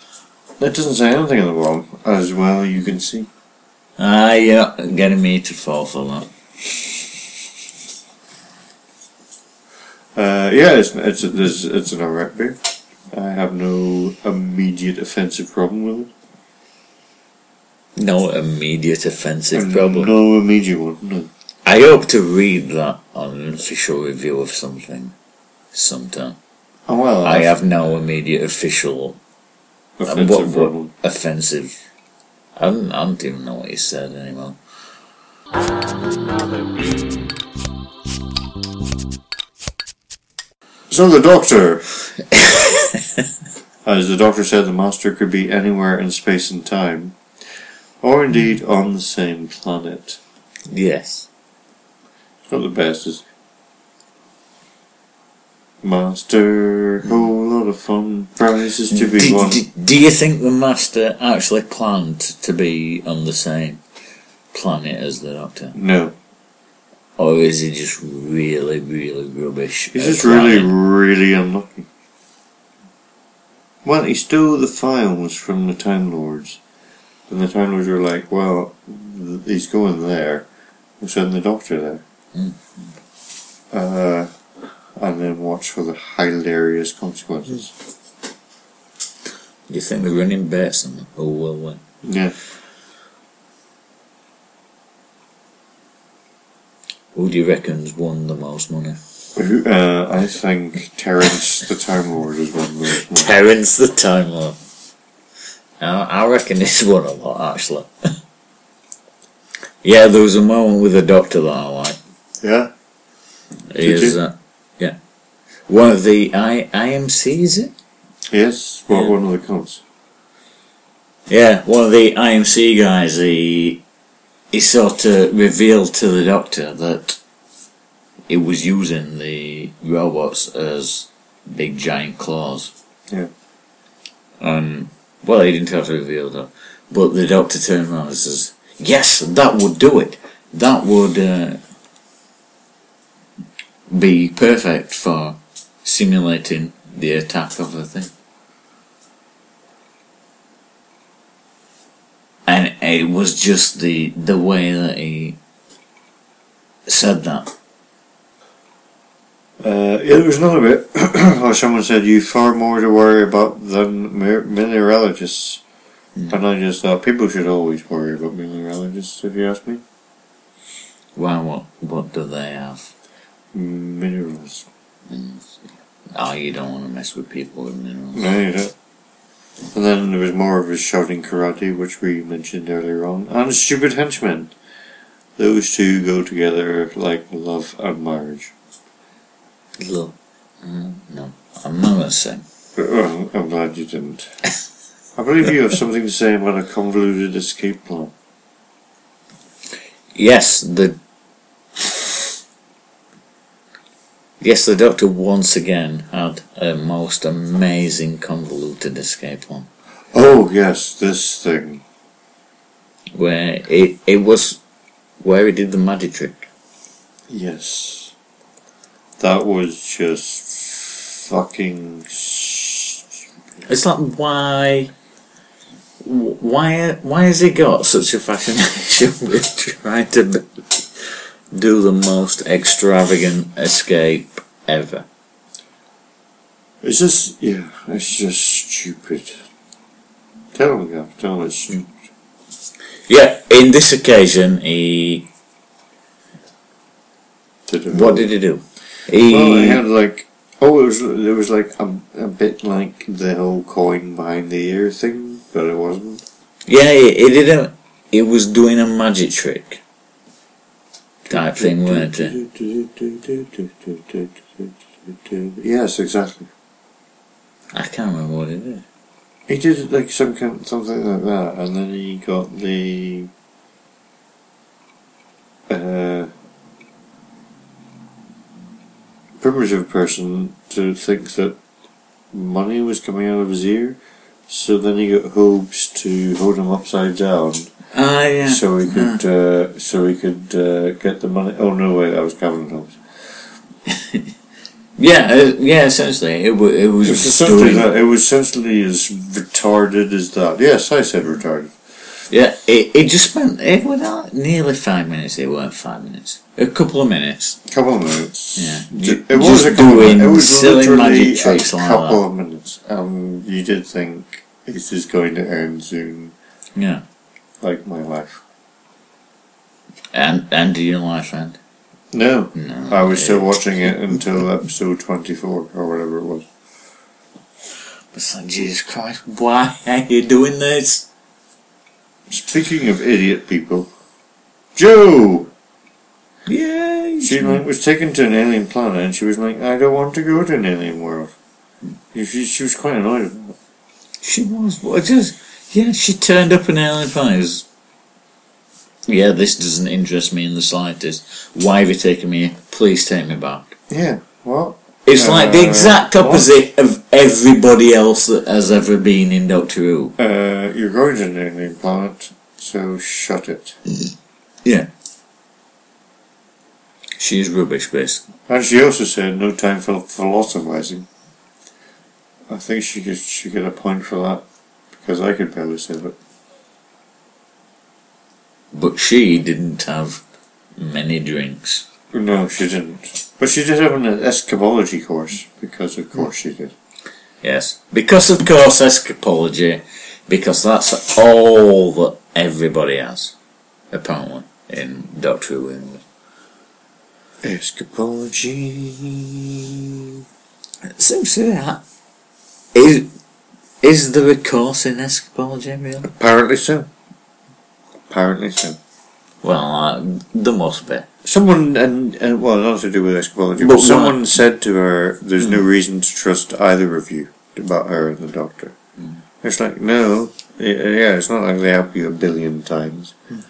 That doesn't say anything at the bottom, as well you can see. Ah, you're getting me to fall for that. Uh, yeah, it's it's it's, it's an alright beer. I have no immediate offensive problem with it. No immediate offensive And problem. No immediate one. No. I hope to read that on an official review of something sometime. Oh well, I have no immediate official um, offensive what- what- offensive. I don't, I don't even know what he said anymore. So the doctor, as the doctor said, the master could be anywhere in space and time, or indeed on the same planet. Yes. It's not the best, is it? Master, whole lot of fun, prizes to be do, won. do, do you think the master actually planned to be on the same planet as the doctor? No, Or is he just really, really rubbish? he's just really, really unlucky. Well, he stole the files from the Time Lords, and the Time Lords were like, "Well, he's going there. We'll send the Doctor there." Mm. Uh, and then watch for the hilarious consequences. Do you think they're running bets on who will win? Yeah. Who do you reckon's won the most money? Who- Uh, I think Terence the Time Lord is one of those. ones. Terence the Time Lord. I, I reckon he's won a lot, actually. yeah, there was a moment with the doctor that I liked. Yeah. He Did is, you? uh, yeah. One of the I, IMC, is it? Yes. What Yeah. one of the cons? Yeah, one of the IMC guys, he, he sort of revealed to the doctor that he was using the robots as big giant claws. Yeah. Um, well, he didn't have to reveal that. But the doctor turned around and says, Yes, that would do it. That would uh, be perfect for simulating the attack of the thing. And it was just the the way that he said that. Uh, yeah, there was another bit where someone said you far more to worry about than mineralogists. Hmm. And I just thought people should always worry about mineralogists, if you ask me. Why? What? What do they have? Minerals. Oh, you don't want to mess with people with minerals. No, you don't. And then there was more of his shouting karate, which we mentioned earlier on, and stupid henchmen. Those two go together like love and marriage. Look, mm, no, I'm not gonna say. Oh, I'm glad you didn't. I believe you have something to say about a convoluted escape plan. Yes, the yes, the Doctor once again had a most amazing convoluted escape plan, Oh, yes, this thing. where it it was where he did the magic trick. Yes. That was just fucking. s- It's like why. Why, why has he got such a fascination with trying to do the most extravagant escape ever? It's just. Yeah, it's just stupid. Tell him, Gav, tell him it's stupid. Yeah, in this occasion, he. Did it What did he do? He. Well, I had like. Oh, it was there was like a, a bit like the whole coin behind the ear thing, but it wasn't. Yeah, he, he did a. He was doing a magic trick. Type thing, weren't it? Yes, exactly. I can't remember what it is. He did like some kind, something like that, and then he got the uh, primitive person to think that money was coming out of his ear. So then he got Hobbes to hold him upside down, Ah, yeah. so he could, uh, so he could uh, get the money. Oh no, wait, that was Calvin and Hobbes. Yeah, uh, yeah. Essentially, it, wa- it was It was essentially that. It was essentially as retarded as that. Yes, I said retarded. Yeah, it, it just spent it was not nearly five minutes. It weren't five minutes. A couple of minutes. A couple of minutes. Yeah. It was a couple. doing Of, it was silly magic tricks a like couple that. of minutes. Um, you did think this is going to end soon, Yeah, like my life. and and do you life end? No, No, I was still watching it until episode twenty-four or whatever it was. It's like Jesus Christ, why are you doing this? Speaking of idiot people, Jo. Yeah, She like was taken to an alien planet, and she was like, "I don't want to go to an alien world." She, she was quite annoyed about it. She was. What just? Yeah, she turned up an alien planet. Yeah, this doesn't interest me in the slightest. Why have you taken me? here? Please take me back. Yeah, well, It's like the Uh, exact what? opposite of everybody else that has ever been in Doctor Who. uh, you're going to an alien planet, so shut it. Yeah. She's rubbish, basically. And she also said no time for philosophizing. I think she could she get a point for that because I could barely say it. But she didn't have many drinks. No, she didn't. But she did have an escapology course because of course she did. Yes. Because, of course, escapology, because that's all that everybody has, apparently, in Doctor Who. England. Escapology. Seems to be that. Is, is there a course in escapology, really? Apparently so. Apparently so. Well, uh, there must be. Someone, and, and well, not to do with escapology, But but, someone what? said to her, "There's no hmm. reason to trust either of you about her and the doctor." Hmm. It's like, no, yeah, it's not like they help you a billion times. Hmm.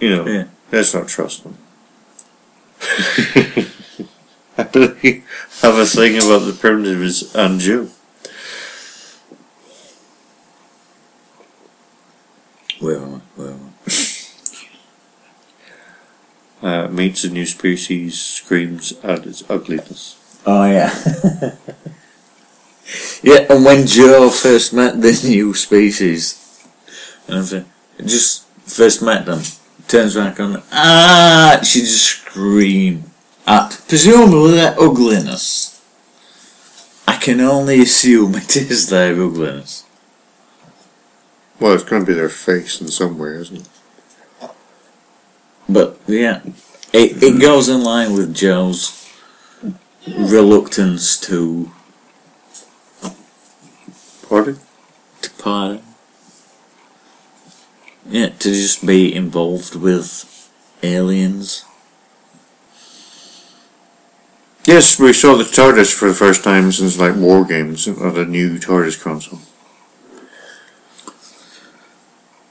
you know, Yeah. let's not trust them. I believe have a thing about the primitives and Jo. Where am I? Where am I? Uh, meets a new species, screams at its ugliness. Oh yeah. yeah, and when Jo first met the new species, and just first met them, turns around and ah, she just scream at presumably their ugliness. I can only assume it is their ugliness. Well, it's going to be their face in somewhere, isn't it? But yeah, it, it goes in line with Jo's reluctance to Pardon? to pardon. Yeah, to just be involved with aliens. Yes, we saw the TARDIS for the first time since like War Games on the new TARDIS console.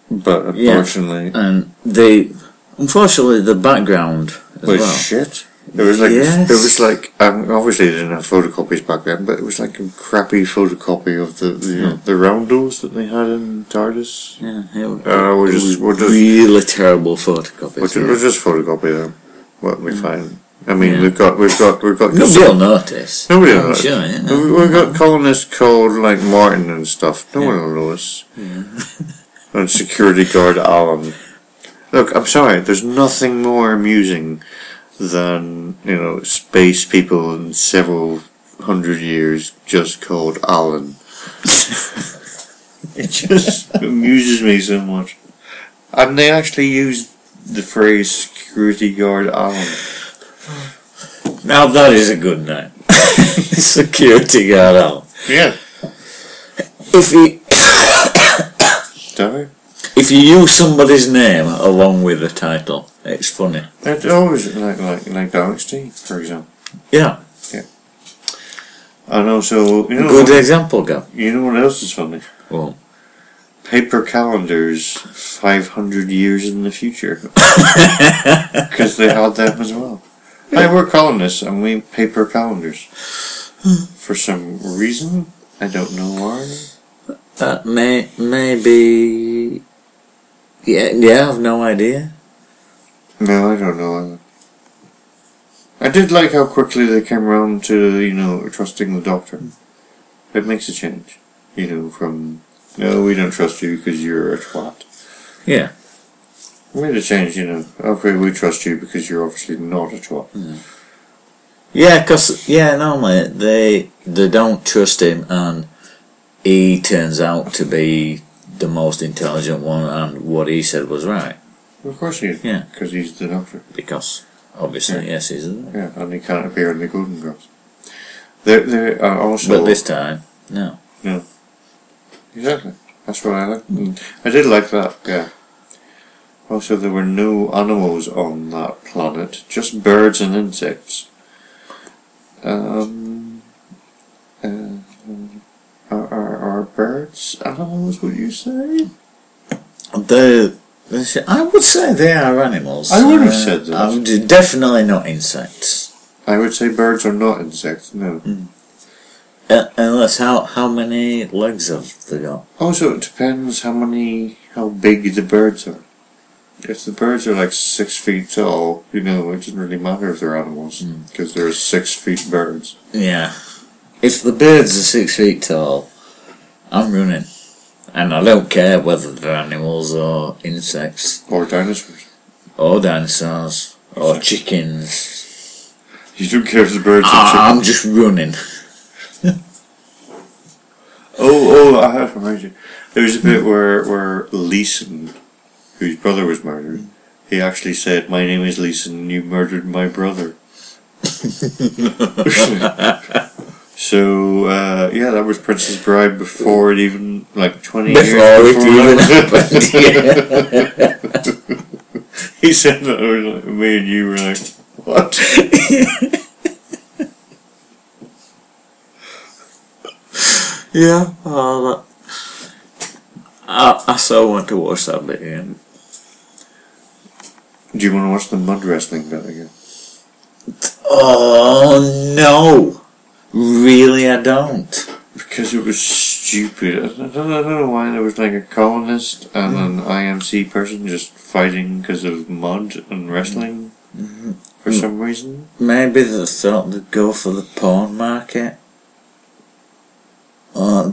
But Yeah. unfortunately, And they, unfortunately, the background as was well. shit. It was like Yes. it was like um, obviously they didn't have photocopies back then, but it was like a crappy photocopy of the the, Yeah. the roundels that they had in TARDIS. Yeah, it, Uh, we're it just- was just- really terrible photocopies. Which yeah. was just photocopy them. What we find. I mean, Yeah. we've got we've got we've got Nobody will notice. Nobody will notice. Sure, yeah. We- We've got colonists called like Martin and stuff. No Yeah. one will notice. and security guard Alan. Look, I'm sorry. There's nothing more amusing than you know space people in several hundred years just called Alan. it just amuses me so much. And they actually use the phrase security guard Alan. Now that is a good name. Security guard Alan. Yeah. If you Sorry. if you use somebody's name along with the title, it's funny. It's always like like like Alex T, for example. Yeah, Yeah. And also, you know, good what, example, Gav. you know what else is funny? Well, Paper calendars, five hundred years in the future, because they had them as well. Hey, we're colonists, and we paper calendars. For some reason, I don't know why. That may maybe. Yeah, yeah, I've no idea. No, I don't know. either. I did like how quickly they came around to, you know, trusting the doctor. It makes a change. You know, from, no, we don't trust you because you're a twat. Yeah. It made a change, you know. Okay, we trust you because you're obviously not a twat. Yeah, because, yeah, normally they, they don't trust him and he turns out to be the most intelligent one and what he said was right. Of course he is. Yeah. Because he's the doctor. Because, obviously, yes, he's a Yeah, and he can't appear in the Golden Girls. There, there are also. But this time, no. Exactly. That's what I like. Mm. I did like that, yeah. Also, there were no animals on that planet, just birds and insects. Um, birds animals, would you say? The, the I would say they are animals. I would have Uh, said that. Definitely not insects. I would say birds are not insects, no. Uh, unless how how many legs have they got? Also, it depends how many, how big the birds are. If the birds are like six feet tall, you know, it doesn't really matter if they're animals, because they're six feet birds. Yeah. If the birds are six feet tall, I'm running. And I don't care whether they're animals or insects Or dinosaurs. or dinosaurs or chickens. You don't care if the birds are ah, I, I'm just running. Oh, oh, I have to remind you. There was a bit where, where Leeson, whose brother was murdered, he actually said, My name is Leeson, you murdered my brother. so, uh, yeah, that was Princess Bride before it even, like 20 Before years it even happened. Yeah. He said that, like, me and you were like, what? Yeah, that. I, I so want to watch that bit again. Do you want to watch the mud wrestling bit again? Oh no! Really, I don't. Because it was stupid. I don't, I don't know why there was like a colonist and mm-hmm. an IMC person just fighting because of mud and wrestling mm-hmm. for mm. some reason. Maybe they thought they'd go for the porn market.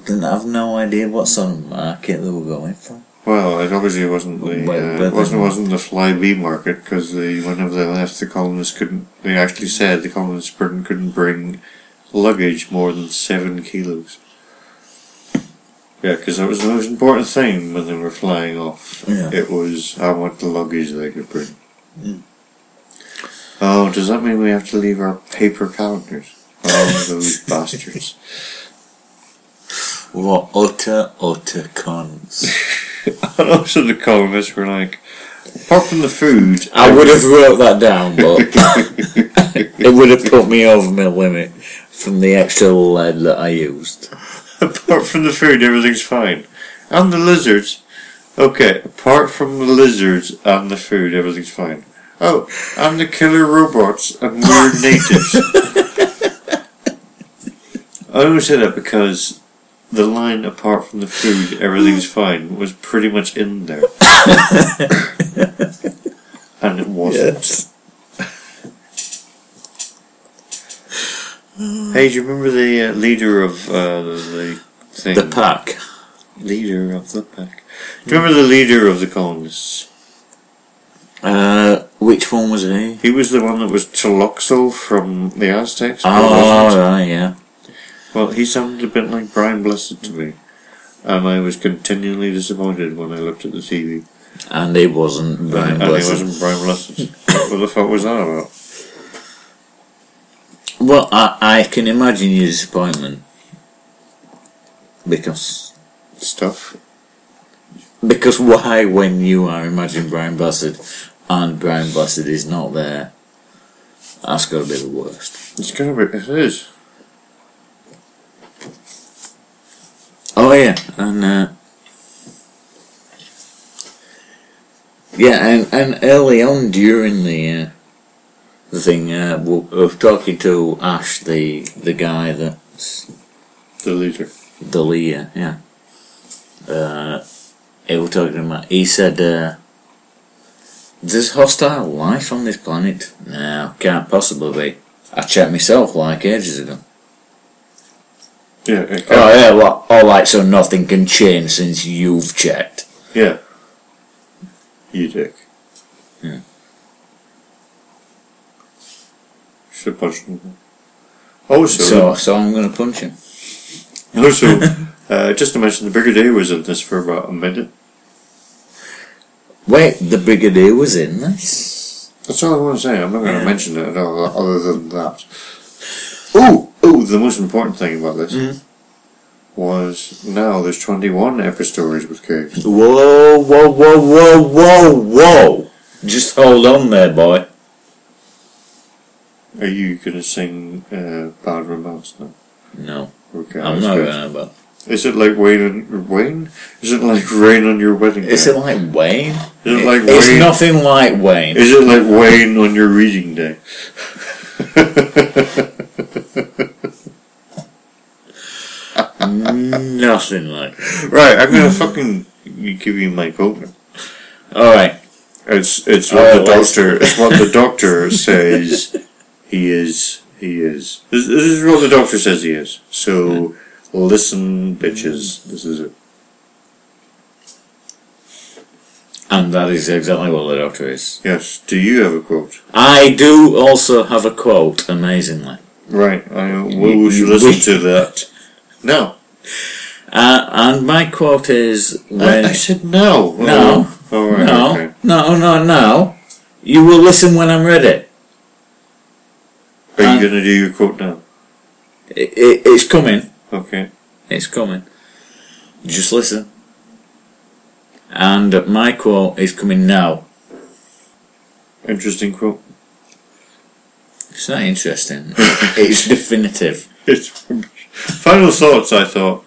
Then I've no idea what sort of market they were going for. Well, it obviously wasn't the uh, it wasn't wasn't the fly bee market because the whenever they left, the colonists couldn't. They actually said the colonists couldn't couldn't bring luggage more than seven kilos. Yeah, because that was the most important thing when they were flying off. Yeah. It was how much luggage they could bring. Mm. Oh, does that mean we have to leave our paper calendars? Oh, those bastards! What utter, utter cons. And also, the colonists were like, apart from the food, I would have wrote that down, but it would have put me over my limit from the extra lead that I used. Apart from the food, everything's fine. And the lizards. Okay, apart from the lizards and the food, everything's fine. Oh, and the killer robots and weird natives. I only say that because the line apart from the food, everything's fine was pretty much in there. and it wasn't. Hey, do you remember the uh, leader of uh, the thing? The pack. Leader of the pack. Do you remember the leader of the colonists? Uh, which one was he? He was the one that was Tlotoxl from the Aztecs. Oh, right, yeah. Well, he sounded a bit like Brian Blessed to me. And I was continually disappointed when I looked at the TV. And it wasn't Brian and, and Blessed. he wasn't Brian Blessed. what the fuck was that about? Well, I, I can imagine your disappointment. Because Stuff. because why when you are imagining Brian Blessed and Brian Blessed is not there? That's got to be the worst. It's gonna be. It is. Oh yeah, and uh, yeah, and, and early on during the uh, the thing, uh, we talking to Ashe, the the guy that's The leader. the leader, yeah. Uh, he was talking about. He said uh, There's hostile life on this planet? No, can't possibly be. I checked myself like ages ago. Yeah, Oh yeah, well, alright, so nothing can change since you've checked. yeah. You dick. Yeah. Should punch him. Also, So, so I'm gonna punch him. also, uh, just to mention, the Brigadier was in this for about a minute. Wait, the Brigadier was in this? That's all I want to say. I'm not going to Yeah. mention it at all, other than that. Oh, oh, the most important thing about this Mhm. was now there's 21 epic stories with caves. Whoa, whoa, whoa, whoa, whoa, whoa! Just hold on there, boy. Are you going to sing uh, Bad Romance now? No, Okay, I'm not good. gonna, but. Is it like Wayne and Wayne? Is it like rain on your wedding day? Is it like Wayne? Is it like it's Wayne? nothing like Wayne. Is it like Wayne on your reading day? nothing like. right, I'm gonna fucking give you my quote. now. Alright, It's it's what Oh, the doctor it's what the doctor says he is he is. This, this is what the doctor says he is. So listen, bitches. This is it. and that is exactly what the doctor is. Yes. Do you have a quote? I do also have a quote, amazingly. Right. I will You- listen to that. No. Uh, and my quote is I, when. I said no. No. Oh, right. no, Okay. no, no, no. You will listen when I'm ready. Are you gonna do your quote now? It, it, it's coming. Okay. It's coming. Just listen. And my quote is coming now. Interesting quote. It's not interesting. it's definitive. It's final thoughts. I thought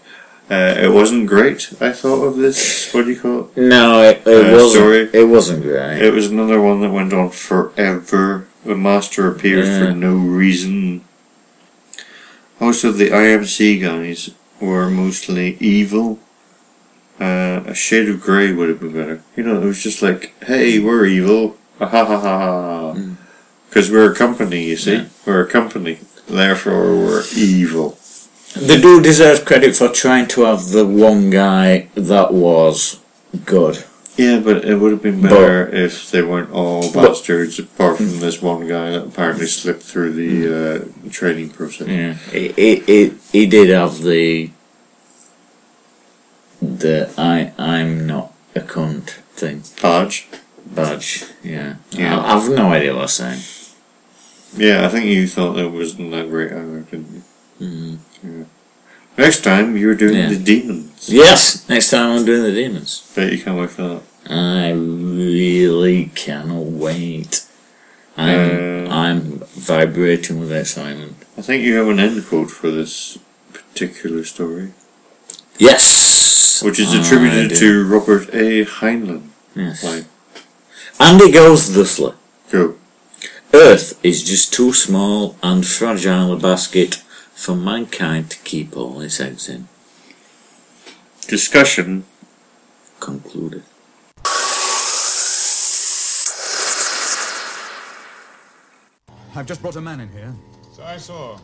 uh, it wasn't great. I thought of this. What do you call it? No, it, it Uh, wasn't. story? It wasn't great. It was another one that went on forever. The master appeared Yeah. for no reason. Also, the IMC guys were mostly evil. Uh, a shade of grey would have been better. You know, it was just like, hey, we're evil. Ha ha ha ha ha. Mm. Because we're a company, you see? Yeah. We're a company. Therefore, we're evil. They do deserve credit for trying to have the one guy that was good. Yeah, but it would have been But- better if they weren't all But- bastards, apart from this one guy that apparently slipped through the uh, training process. Yeah, he, he, he, he did have the the I I'm not a cunt thing Podge? badge. Yeah, Yeah. I, I've no idea what I'm saying. Yeah, I think you thought that wasn't that great either, didn't you? Mm. Next time, you're doing Yeah. the demons. Yes, next time I'm doing the demons. Bet you can't wait for that. I really cannot wait. I'm Uh, I'm vibrating with excitement. I think you have an end quote for this particular story, Yes, which is attributed to Robert A. Heinlein. yes, Like, and it goes thusly. go. Earth is just too small and fragile a basket for mankind to keep all its eggs in. Discussion. Concluded. I've just brought a man in here. So I saw.